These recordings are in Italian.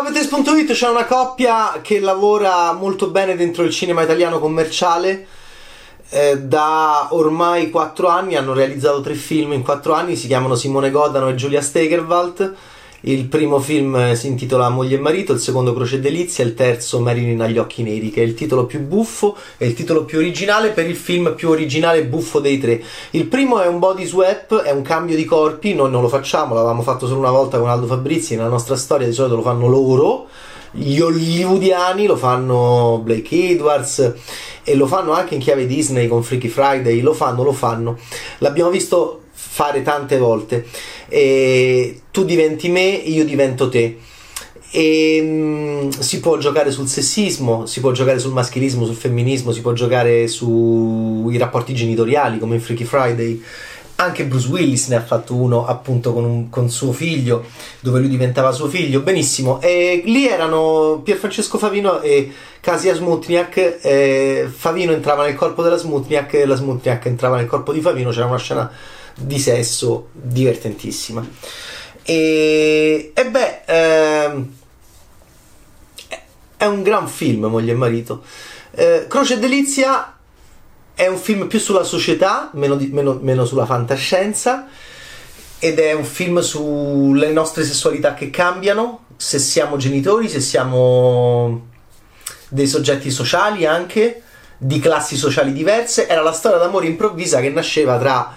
Ciao Betes.it, c'è una coppia che lavora molto bene dentro il cinema italiano commerciale. Eh, da ormai 4 anni hanno realizzato tre film in 4 anni, si chiamano Simone Godano e Giulia Stegerwald. Il primo film si intitola Moglie e marito, il secondo Croce Delizia, il terzo Marilyn agli occhi neri, che è il titolo più buffo e il titolo più originale per il film più originale e buffo dei tre. Il primo è un body swap, è un cambio di corpi, noi non lo facciamo, l'avevamo fatto solo una volta con Aldo Fabrizi, nella nostra storia di solito lo fanno loro. Gli hollywoodiani lo fanno Blake Edwards e lo fanno anche in chiave Disney con Freaky Friday, lo fanno, lo fanno. L'abbiamo visto fare tante volte. E tu diventi me, io divento te. E mh, si può giocare sul sessismo, si può giocare sul maschilismo, sul femminismo, si può giocare sui rapporti genitoriali come in Freaky Friday. Anche Bruce Willis ne ha fatto uno appunto con, un, con suo figlio, dove lui diventava suo figlio. Benissimo. E lì erano Pierfrancesco Favino e Kasia Smutniak. E Favino entrava nel corpo della Smutniak e la Smutniak entrava nel corpo di Favino. C'era una scena di sesso divertentissima. E, e beh, ehm, è un gran film, moglie e marito. Eh, Croce e Delizia è un film più sulla società, meno, di, meno, meno sulla fantascienza, ed è un film sulle nostre sessualità che cambiano, se siamo genitori, se siamo dei soggetti sociali anche, di classi sociali diverse. Era la storia d'amore improvvisa che nasceva tra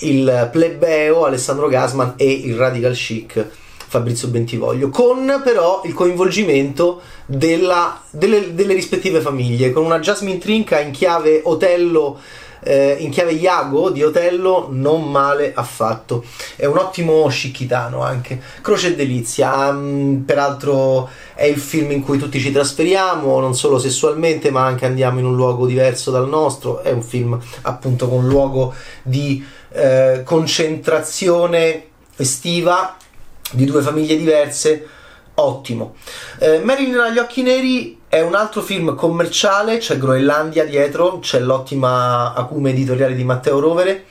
il plebeo Alessandro Gasman e il radical chic Fabrizio Bentivoglio, con però il coinvolgimento della, delle, delle, rispettive famiglie, con una Jasmine Trinca in chiave Otello. Eh, in chiave Iago di Otello non male affatto è un ottimo scicchitano anche Croce e Delizia um, peraltro è il film in cui tutti ci trasferiamo non solo sessualmente ma anche andiamo in un luogo diverso dal nostro è un film appunto con luogo di eh, concentrazione estiva di due famiglie diverse, ottimo. Eh, Marilyn agli occhi neri è un altro film commerciale, c'è Groenlandia dietro, c'è l'ottima acume editoriale di Matteo Rovere.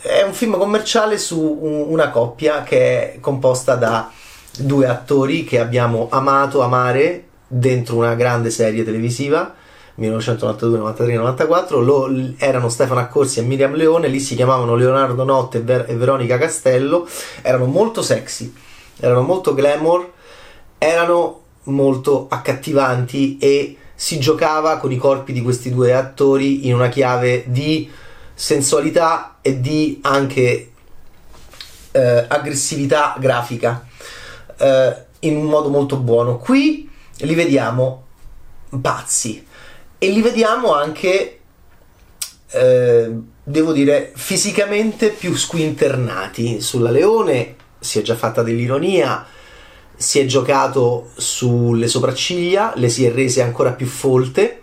È un film commerciale su una coppia che è composta da due attori che abbiamo amato amare dentro una grande serie televisiva 1992, 93, 94, lo, erano Stefano Accorsi e Miriam Leone, lì si chiamavano Leonardo Notte e, Ver- e Veronica Castello, erano molto sexy, erano molto glamour, erano molto accattivanti e si giocava con i corpi di questi due attori in una chiave di sensualità e di anche eh, aggressività grafica eh, in un modo molto buono. Qui li vediamo pazzi, e li vediamo anche, eh, devo dire, fisicamente più squinternati. Sulla Leone si è già fatta dell'ironia, si è giocato sulle sopracciglia, le si è rese ancora più folte.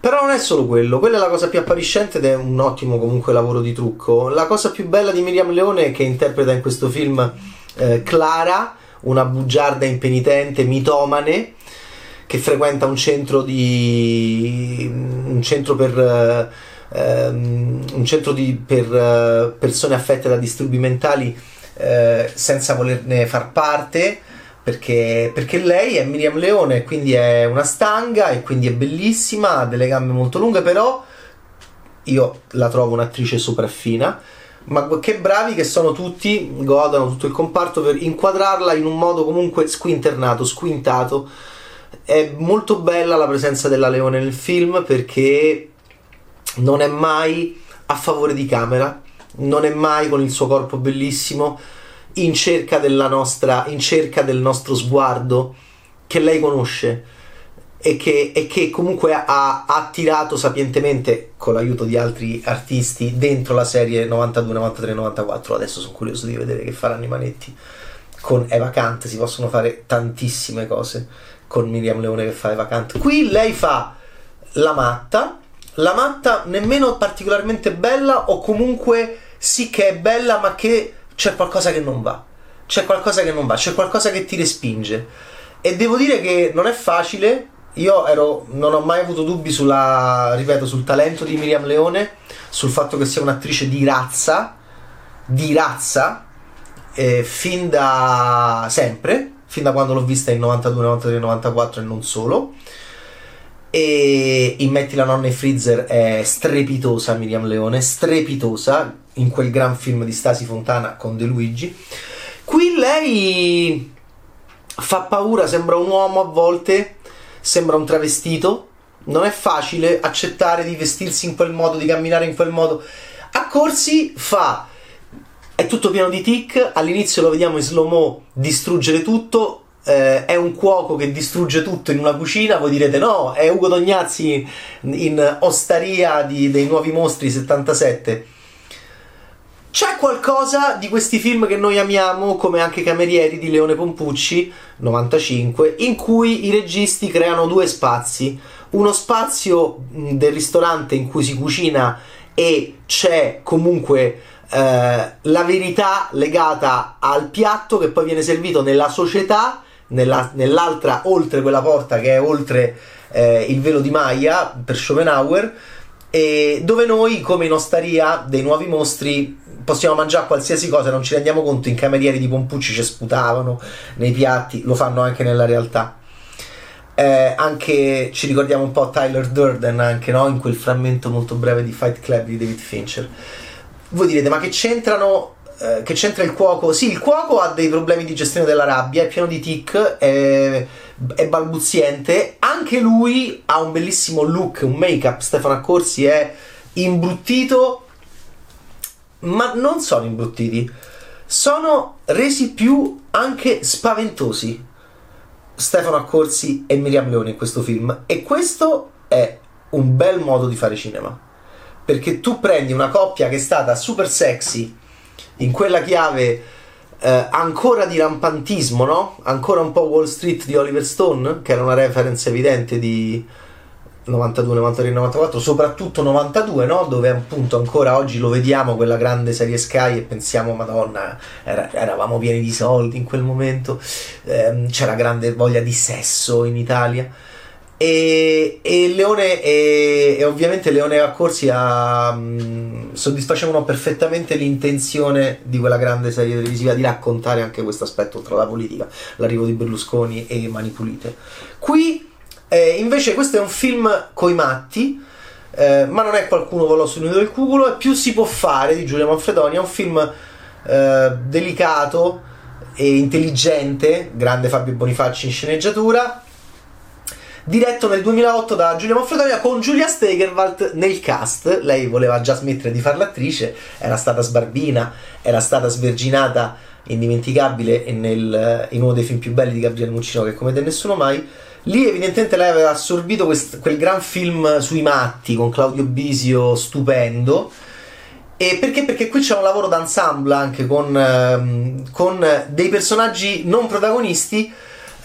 Però non è solo quello, quella è la cosa più appariscente ed è un ottimo comunque lavoro di trucco. La cosa più bella di Miriam Leone che interpreta in questo film eh, Clara, una bugiarda impenitente, mitomane, che frequenta un centro di un centro per um, un centro di, per uh, persone affette da disturbi mentali uh, senza volerne far parte perché, perché, lei è Miriam Leone quindi è una stanga e quindi è bellissima ha delle gambe molto lunghe però io la trovo un'attrice sopraffina. Ma che bravi che sono tutti godono tutto il comparto per inquadrarla in un modo comunque squinternato, squintato è molto bella la presenza della Leone nel film perché non è mai a favore di camera, non è mai con il suo corpo bellissimo in cerca nostra, in cerca del nostro sguardo che lei conosce e che, e che comunque ha, attirato sapientemente con l'aiuto di altri artisti dentro la serie 92, 93, 94. Adesso sono curioso di vedere che faranno i manetti con Eva Kant, si possono fare tantissime cose con Miriam Leone che fa Eva Kant. Qui lei fa la matta, la matta nemmeno particolarmente bella o comunque sì che è bella ma che c'è qualcosa che non va. C'è qualcosa che non va, c'è qualcosa che ti respinge. E devo dire che non è facile. Io ero, non ho mai avuto dubbi sulla, ripeto, sul talento di Miriam Leone, sul fatto che sia un'attrice di razza, di razza, eh, fin da sempre fin da quando l'ho vista in 92, 93, 94 e non solo. E in Metti la nonna e Freezer è strepitosa Miriam Leone, strepitosa in quel gran film di Stasi Fontana con De Luigi. Qui lei fa paura, sembra un uomo a volte, sembra un travestito. Non è facile accettare di vestirsi in quel modo, di camminare in quel modo. A corsi fa tutto pieno di tic. All'inizio lo vediamo in slow mo distruggere tutto. Eh, è un cuoco che distrugge tutto in una cucina. Voi direte: no, è Ugo Tognazzi in Ostaria di, dei Nuovi Mostri 77. C'è qualcosa di questi film che noi amiamo, come anche Camerieri di Leone Pompucci 95, in cui i registi creano due spazi. Uno spazio del ristorante in cui si cucina e c'è comunque eh, la verità legata al piatto che poi viene servito nella società, nella, nell'altra, oltre quella porta che è oltre eh, il velo di Maya per Schopenhauer, e dove noi, come in osteria dei nuovi mostri, possiamo mangiare qualsiasi cosa, non ci rendiamo conto, in camerieri di Pompucci ci sputavano nei piatti, lo fanno anche nella realtà. Eh, anche ci ricordiamo un po' Tyler Durden anche no? in quel frammento molto breve di Fight Club di David Fincher voi direte, ma che c'entrano? Eh, che c'entra il cuoco? Sì, il cuoco ha dei problemi di gestione della rabbia, è pieno di tic, è, è balbuziente. Anche lui ha un bellissimo look, un make-up. Stefano Accorsi è imbruttito, ma non sono imbruttiti, sono resi più anche spaventosi. Stefano Accorsi e Miriam Leone in questo film. E questo è un bel modo di fare cinema perché tu prendi una coppia che è stata super sexy in quella chiave eh, ancora di rampantismo, no? Ancora un po' Wall Street di Oliver Stone, che era una reference evidente di 92, 93, 94, soprattutto 92, no? Dove appunto ancora oggi lo vediamo, quella grande serie Sky e pensiamo, madonna, era, eravamo pieni di soldi in quel momento, eh, c'era grande voglia di sesso in Italia. E, e Leone e, e, ovviamente Leone Accorsi ha, mh, soddisfacevano perfettamente l'intenzione di quella grande serie televisiva di raccontare anche questo aspetto tra la politica, l'arrivo di Berlusconi e Mani Pulite. Qui eh, invece questo è un film coi matti, eh, ma non è qualcuno volò sul nido del cuculo, e più si può fare di Giulia Manfredoni, è un film eh, delicato e intelligente, grande Fabio Bonifacci in sceneggiatura diretto nel 2008 da Giulia Manfredonia con Giulia Stegerwald nel cast. Lei voleva già smettere di fare l'attrice, era stata sbarbina, era stata sverginata, indimenticabile nel, in uno dei film più belli di Gabriele Muccino che come te nessuno mai. Lì evidentemente lei aveva assorbito quest, quel gran film sui matti con Claudio Bisio stupendo. E perché? Perché qui c'è un lavoro d'ensemble anche con, ehm, con dei personaggi non protagonisti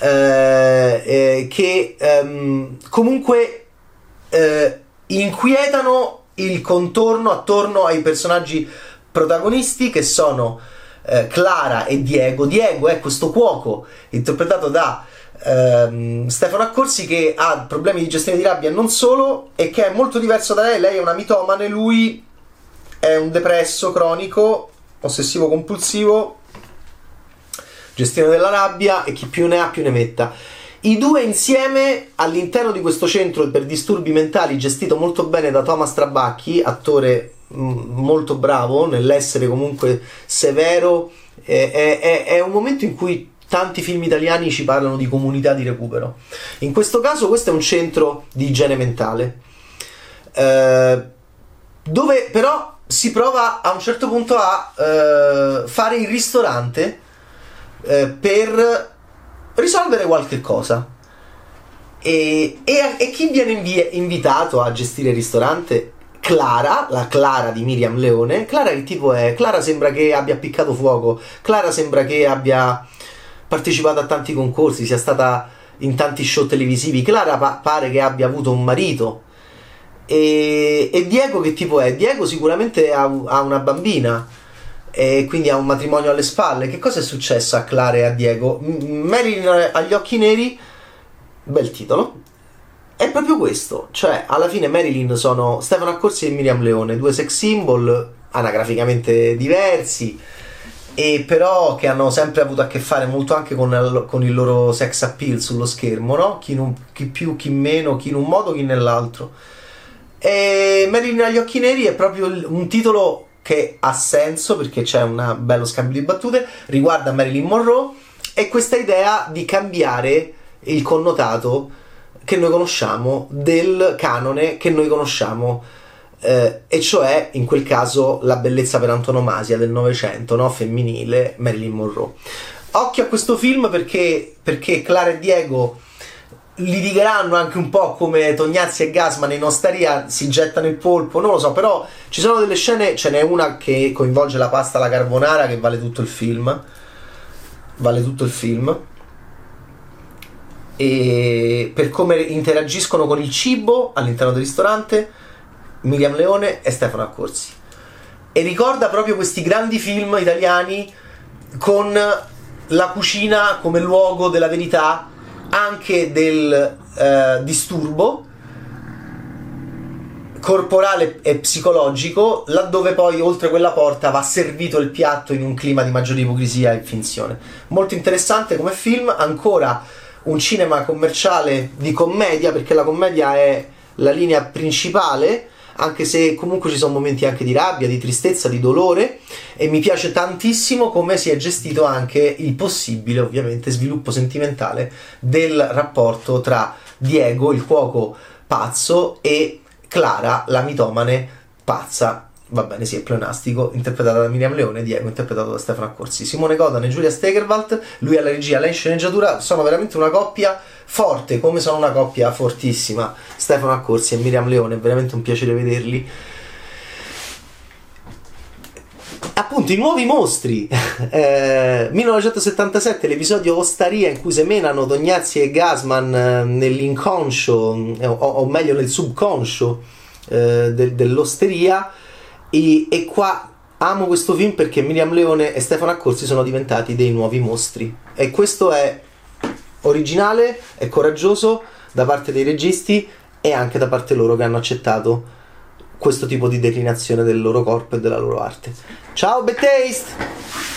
eh, eh, che ehm, comunque eh, inquietano il contorno attorno ai personaggi protagonisti che sono eh, Clara e Diego. Diego è questo cuoco interpretato da ehm, Stefano Accorsi che ha problemi di gestione di rabbia non solo e che è molto diverso da lei. Lei è una mitomane, lui è un depresso cronico, ossessivo compulsivo gestione della rabbia e chi più ne ha più ne metta. I due insieme all'interno di questo centro per disturbi mentali gestito molto bene da Thomas Trabacchi, attore mm, molto bravo nell'essere comunque severo, è, è, è un momento in cui tanti film italiani ci parlano di comunità di recupero. In questo caso questo è un centro di igiene mentale, eh, dove però si prova a un certo punto a eh, fare il ristorante eh, per risolvere qualche cosa. E, e, e chi viene invi- invitato a gestire il ristorante? Clara, la Clara di Miriam Leone. Clara che tipo è? Clara sembra che abbia appiccato fuoco. Clara sembra che abbia partecipato a tanti concorsi, sia stata in tanti show televisivi. Clara pa- pare che abbia avuto un marito. E, e Diego che tipo è? Diego sicuramente ha, ha una bambina e quindi ha un matrimonio alle spalle. Che cosa è successo a Clara e a Diego? Marilyn agli occhi neri, bel titolo. È proprio questo, cioè alla fine Marilyn sono Stefano Accorsi e Miriam Leone, due sex symbol anagraficamente diversi, e però che hanno sempre avuto a che fare molto anche con, con il loro sex appeal sullo schermo, no? Chi, non, chi, più, chi meno, chi in un modo, chi nell'altro. E Marilyn agli occhi neri è proprio un titolo che ha senso perché c'è un bello scambio di battute, riguarda Marilyn Monroe e questa idea di cambiare il connotato che noi conosciamo del canone che noi conosciamo eh, e cioè in quel caso la bellezza per antonomasia del Novecento, no? femminile, Marilyn Monroe. Occhio a questo film perché, perché Clara e Diego litigheranno anche un po' come Tognazzi e Gasman in osteria si gettano il polpo, non lo so, però ci sono delle scene, ce n'è una che coinvolge la pasta alla carbonara che vale tutto il film. Vale tutto il film. E per come interagiscono con il cibo all'interno del ristorante Miriam Leone e Stefano Accorsi. E ricorda proprio questi grandi film italiani con la cucina come luogo della verità, anche del eh, disturbo corporale e psicologico, laddove poi oltre quella porta va servito il piatto in un clima di maggiore ipocrisia e finzione. Molto interessante come film, ancora un cinema commerciale di commedia, perché la commedia è la linea principale anche se comunque ci sono momenti anche di rabbia, di tristezza, di dolore e mi piace tantissimo come si è gestito anche il possibile ovviamente sviluppo sentimentale del rapporto tra Diego, il cuoco pazzo, e Clara, la mitomane pazza va bene, sì, è pleonastico, interpretata da Miriam Leone, Diego interpretato da Stefano Accorsi. Simone Godan e Giulia Stegerwald, lui alla regia, lei in sceneggiatura, sono veramente una coppia forte, come sono una coppia fortissima. Stefano Accorsi e Miriam Leone, è veramente un piacere vederli. Appunto, i nuovi mostri. Eh, 1977, l'episodio Ostaria in cui semenano Tognazzi e Gasman eh, nell'inconscio, eh, o, o, meglio nel subconscio eh, del, dell'osteria e, e qua amo questo film perché Miriam Leone e Stefano Accorsi sono diventati dei nuovi mostri. E questo è originale, è coraggioso da parte dei registi e anche da parte loro che hanno accettato questo tipo di declinazione del loro corpo e della loro arte. Ciao, Bad Taste!